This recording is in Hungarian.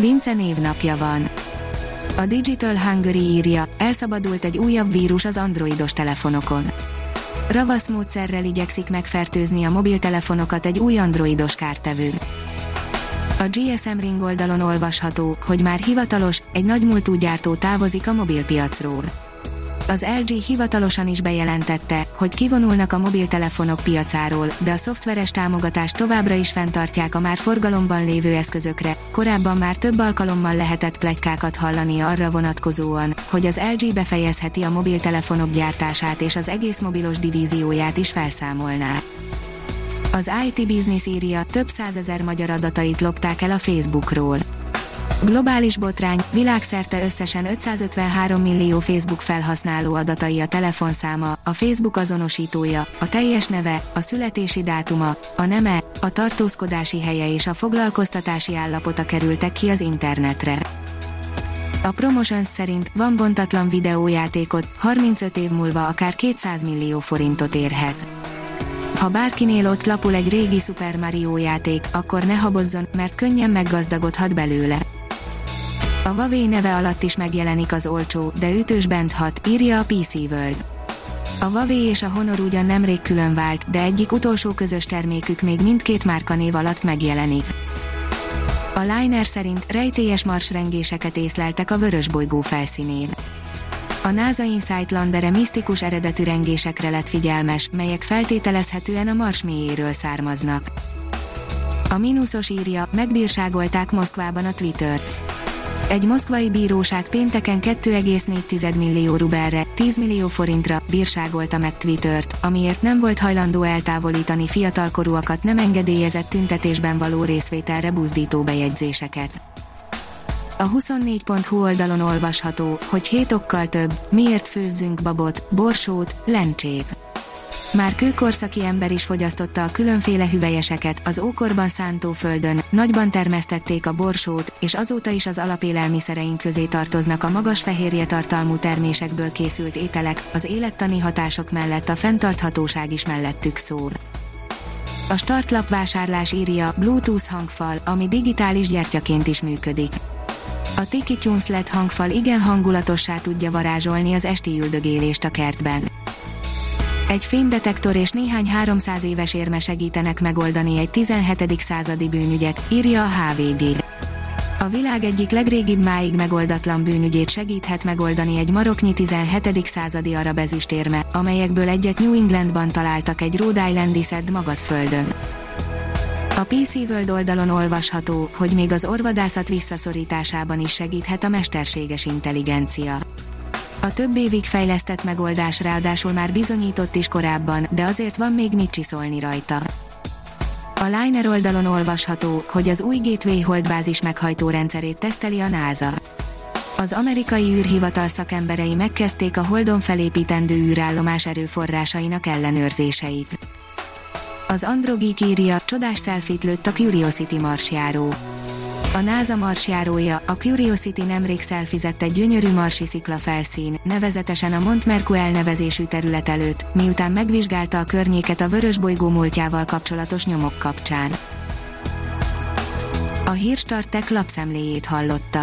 Vince névnapja van. A Digital Hungary írja, elszabadult egy újabb vírus az androidos telefonokon. Ravasz módszerrel igyekszik megfertőzni a mobiltelefonokat egy új androidos kártevő. A GSM Ring oldalon olvasható, hogy már hivatalos, egy nagy múltú távozik a mobilpiacról az LG hivatalosan is bejelentette, hogy kivonulnak a mobiltelefonok piacáról, de a szoftveres támogatást továbbra is fenntartják a már forgalomban lévő eszközökre. Korábban már több alkalommal lehetett plegykákat hallani arra vonatkozóan, hogy az LG befejezheti a mobiltelefonok gyártását és az egész mobilos divízióját is felszámolná. Az IT Business írja, több százezer magyar adatait lopták el a Facebookról. Globális botrány, világszerte összesen 553 millió Facebook felhasználó adatai a telefonszáma, a Facebook azonosítója, a teljes neve, a születési dátuma, a neme, a tartózkodási helye és a foglalkoztatási állapota kerültek ki az internetre. A Promotions szerint van bontatlan videójátékot, 35 év múlva akár 200 millió forintot érhet. Ha bárkinél ott lapul egy régi Super Mario játék, akkor ne habozzon, mert könnyen meggazdagodhat belőle. A Huawei neve alatt is megjelenik az olcsó, de ütős bent hat, írja a PC World. A Huawei és a Honor ugyan nemrég külön vált, de egyik utolsó közös termékük még mindkét márka név alatt megjelenik. A Liner szerint rejtélyes marsrengéseket észleltek a vörös bolygó felszínén. A NASA Insight landere misztikus eredetű rengésekre lett figyelmes, melyek feltételezhetően a Mars mélyéről származnak. A mínuszos írja, megbírságolták Moszkvában a Twittert egy moszkvai bíróság pénteken 2,4 millió rubelre, 10 millió forintra bírságolta meg Twittert, amiért nem volt hajlandó eltávolítani fiatalkorúakat nem engedélyezett tüntetésben való részvételre buzdító bejegyzéseket. A 24.hu oldalon olvasható, hogy hét okkal több, miért főzzünk babot, borsót, lencsét. Már kőkorszaki ember is fogyasztotta a különféle hüvelyeseket, az ókorban szántóföldön, nagyban termesztették a borsót, és azóta is az alapélelmiszereink közé tartoznak a magas fehérje tartalmú termésekből készült ételek, az élettani hatások mellett a fenntarthatóság is mellettük szól. A startlap vásárlás írja Bluetooth hangfal, ami digitális gyertyaként is működik. A Tiki Tunes LED hangfal igen hangulatossá tudja varázsolni az esti üldögélést a kertben egy fémdetektor és néhány 300 éves érme segítenek megoldani egy 17. századi bűnügyet, írja a HVG. A világ egyik legrégibb máig megoldatlan bűnügyét segíthet megoldani egy maroknyi 17. századi arab ezüstérme, amelyekből egyet New Englandban találtak egy Rhode Islandi szedd földön. A PC World oldalon olvasható, hogy még az orvadászat visszaszorításában is segíthet a mesterséges intelligencia. A több évig fejlesztett megoldás ráadásul már bizonyított is korábban, de azért van még mit csiszolni rajta. A Liner oldalon olvasható, hogy az új Gateway holdbázis meghajtó rendszerét teszteli a NASA. Az amerikai űrhivatal szakemberei megkezdték a Holdon felépítendő űrállomás erőforrásainak ellenőrzéseit. Az Androgik írja, csodás szelfit lőtt a Curiosity marsjáró. A NASA marsjárója, a Curiosity nemrég szelfizett egy gyönyörű marsi szikla felszín, nevezetesen a Mont Mercu elnevezésű terület előtt, miután megvizsgálta a környéket a vörös bolygó múltjával kapcsolatos nyomok kapcsán. A hírstartek lapszemléjét hallotta.